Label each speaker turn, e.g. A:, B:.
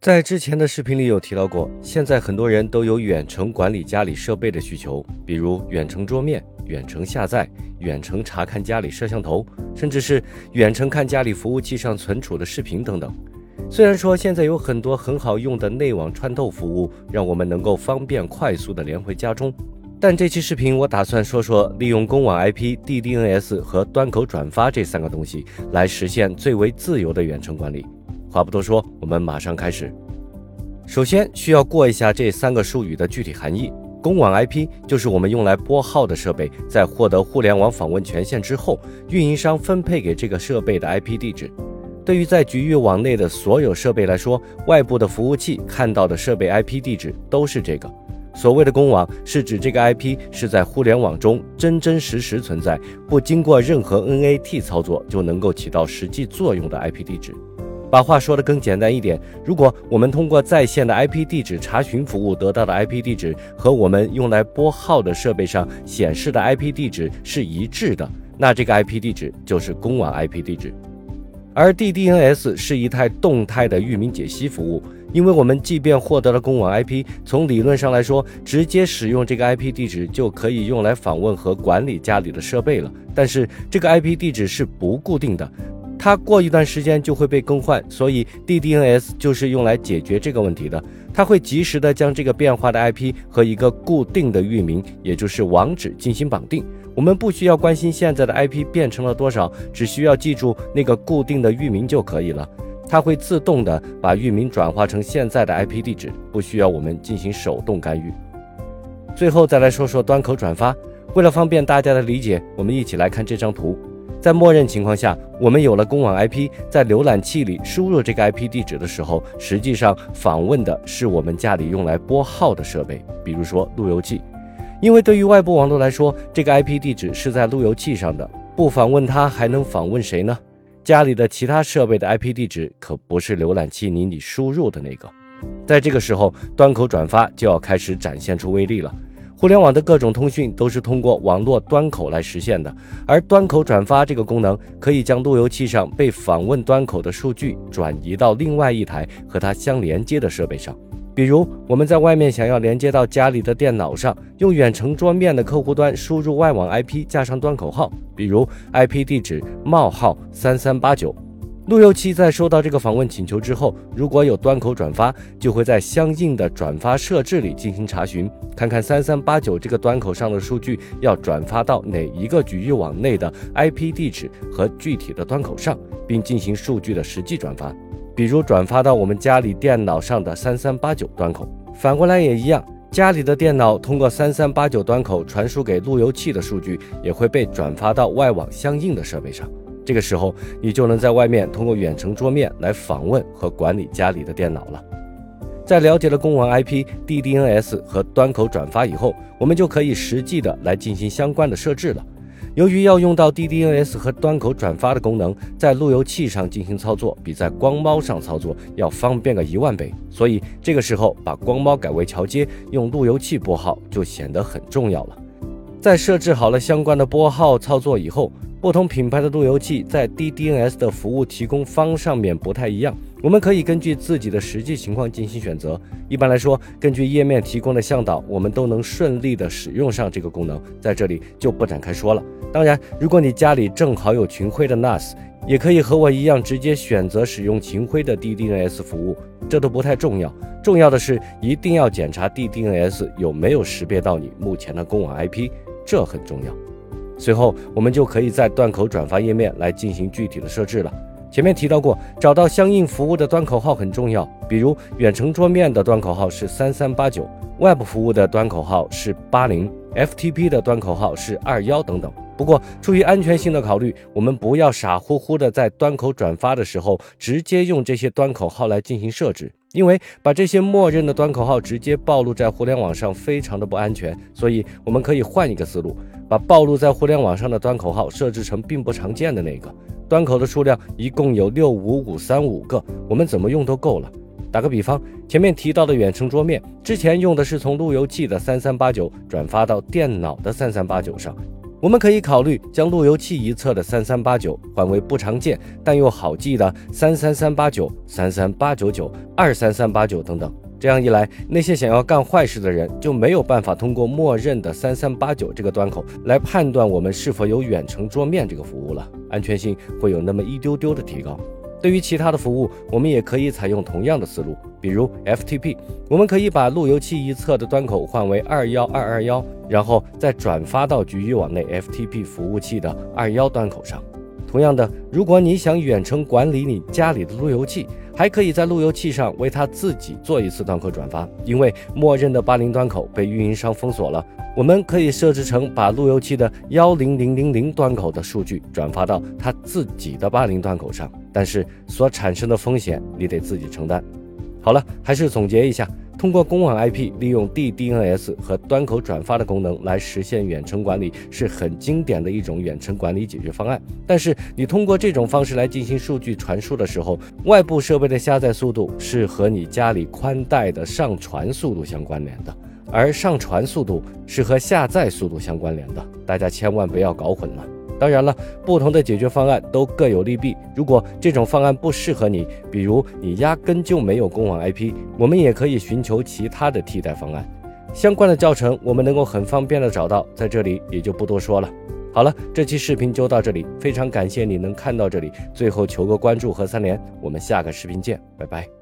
A: 在之前的视频里有提到过，现在很多人都有远程管理家里设备的需求，比如远程桌面、远程下载、远程查看家里摄像头，甚至是远程看家里服务器上存储的视频等等。虽然说现在有很多很好用的内网穿透服务，让我们能够方便快速的连回家中，但这期视频我打算说说利用公网 IP、DDNS 和端口转发这三个东西来实现最为自由的远程管理。话不多说，我们马上开始。首先需要过一下这三个术语的具体含义。公网 IP 就是我们用来拨号的设备，在获得互联网访问权限之后，运营商分配给这个设备的 IP 地址。对于在局域网内的所有设备来说，外部的服务器看到的设备 IP 地址都是这个。所谓的公网，是指这个 IP 是在互联网中真真实实存在，不经过任何 NAT 操作就能够起到实际作用的 IP 地址。把话说得更简单一点，如果我们通过在线的 IP 地址查询服务得到的 IP 地址和我们用来拨号的设备上显示的 IP 地址是一致的，那这个 IP 地址就是公网 IP 地址。而 DDNS 是一台动态的域名解析服务，因为我们即便获得了公网 IP，从理论上来说，直接使用这个 IP 地址就可以用来访问和管理家里的设备了。但是这个 IP 地址是不固定的。它过一段时间就会被更换，所以 DDNS 就是用来解决这个问题的。它会及时的将这个变化的 IP 和一个固定的域名，也就是网址进行绑定。我们不需要关心现在的 IP 变成了多少，只需要记住那个固定的域名就可以了。它会自动的把域名转化成现在的 IP 地址，不需要我们进行手动干预。最后再来说说端口转发，为了方便大家的理解，我们一起来看这张图。在默认情况下，我们有了公网 IP，在浏览器里输入这个 IP 地址的时候，实际上访问的是我们家里用来拨号的设备，比如说路由器。因为对于外部网络来说，这个 IP 地址是在路由器上的，不访问它还能访问谁呢？家里的其他设备的 IP 地址可不是浏览器里你输入的那个。在这个时候，端口转发就要开始展现出威力了。互联网的各种通讯都是通过网络端口来实现的，而端口转发这个功能可以将路由器上被访问端口的数据转移到另外一台和它相连接的设备上。比如，我们在外面想要连接到家里的电脑上，用远程桌面的客户端输入外网 IP 加上端口号，比如 IP 地址冒号三三八九。路由器在收到这个访问请求之后，如果有端口转发，就会在相应的转发设置里进行查询，看看三三八九这个端口上的数据要转发到哪一个局域网内的 IP 地址和具体的端口上，并进行数据的实际转发。比如转发到我们家里电脑上的三三八九端口，反过来也一样，家里的电脑通过三三八九端口传输给路由器的数据，也会被转发到外网相应的设备上。这个时候，你就能在外面通过远程桌面来访问和管理家里的电脑了。在了解了公网 IP、DDNS 和端口转发以后，我们就可以实际的来进行相关的设置了。由于要用到 DDNS 和端口转发的功能，在路由器上进行操作，比在光猫上操作要方便个一万倍。所以这个时候，把光猫改为桥接，用路由器拨号就显得很重要了。在设置好了相关的拨号操作以后，不同品牌的路由器在 DDNS 的服务提供方上面不太一样，我们可以根据自己的实际情况进行选择。一般来说，根据页面提供的向导，我们都能顺利的使用上这个功能，在这里就不展开说了。当然，如果你家里正好有群晖的 NAS，也可以和我一样直接选择使用群晖的 DDNS 服务，这都不太重要。重要的是一定要检查 DDNS 有没有识别到你目前的公网 IP，这很重要。随后，我们就可以在端口转发页面来进行具体的设置了。前面提到过，找到相应服务的端口号很重要。比如，远程桌面的端口号是三三八九，Web 服务的端口号是八零，FTP 的端口号是二幺等等。不过，出于安全性的考虑，我们不要傻乎乎的在端口转发的时候直接用这些端口号来进行设置。因为把这些默认的端口号直接暴露在互联网上，非常的不安全。所以我们可以换一个思路，把暴露在互联网上的端口号设置成并不常见的那个端口的数量一共有六五五三五个，我们怎么用都够了。打个比方，前面提到的远程桌面，之前用的是从路由器的三三八九转发到电脑的三三八九上，我们可以考虑将路由器一侧的三三八九换为不常见但又好记的三三三八九、三三八九九、二三三八九等等。这样一来，那些想要干坏事的人就没有办法通过默认的三三八九这个端口来判断我们是否有远程桌面这个服务了，安全性会有那么一丢丢的提高。对于其他的服务，我们也可以采用同样的思路，比如 FTP，我们可以把路由器一侧的端口换为二幺二二幺，然后再转发到局域网内 FTP 服务器的二幺端口上。同样的，如果你想远程管理你家里的路由器，还可以在路由器上为它自己做一次端口转发，因为默认的八零端口被运营商封锁了。我们可以设置成把路由器的幺零零零零端口的数据转发到它自己的八零端口上，但是所产生的风险你得自己承担。好了，还是总结一下。通过公网 IP 利用 DDNS 和端口转发的功能来实现远程管理，是很经典的一种远程管理解决方案。但是，你通过这种方式来进行数据传输的时候，外部设备的下载速度是和你家里宽带的上传速度相关联的，而上传速度是和下载速度相关联的，大家千万不要搞混了。当然了，不同的解决方案都各有利弊。如果这种方案不适合你，比如你压根就没有公网 IP，我们也可以寻求其他的替代方案。相关的教程我们能够很方便的找到，在这里也就不多说了。好了，这期视频就到这里，非常感谢你能看到这里，最后求个关注和三连，我们下个视频见，拜拜。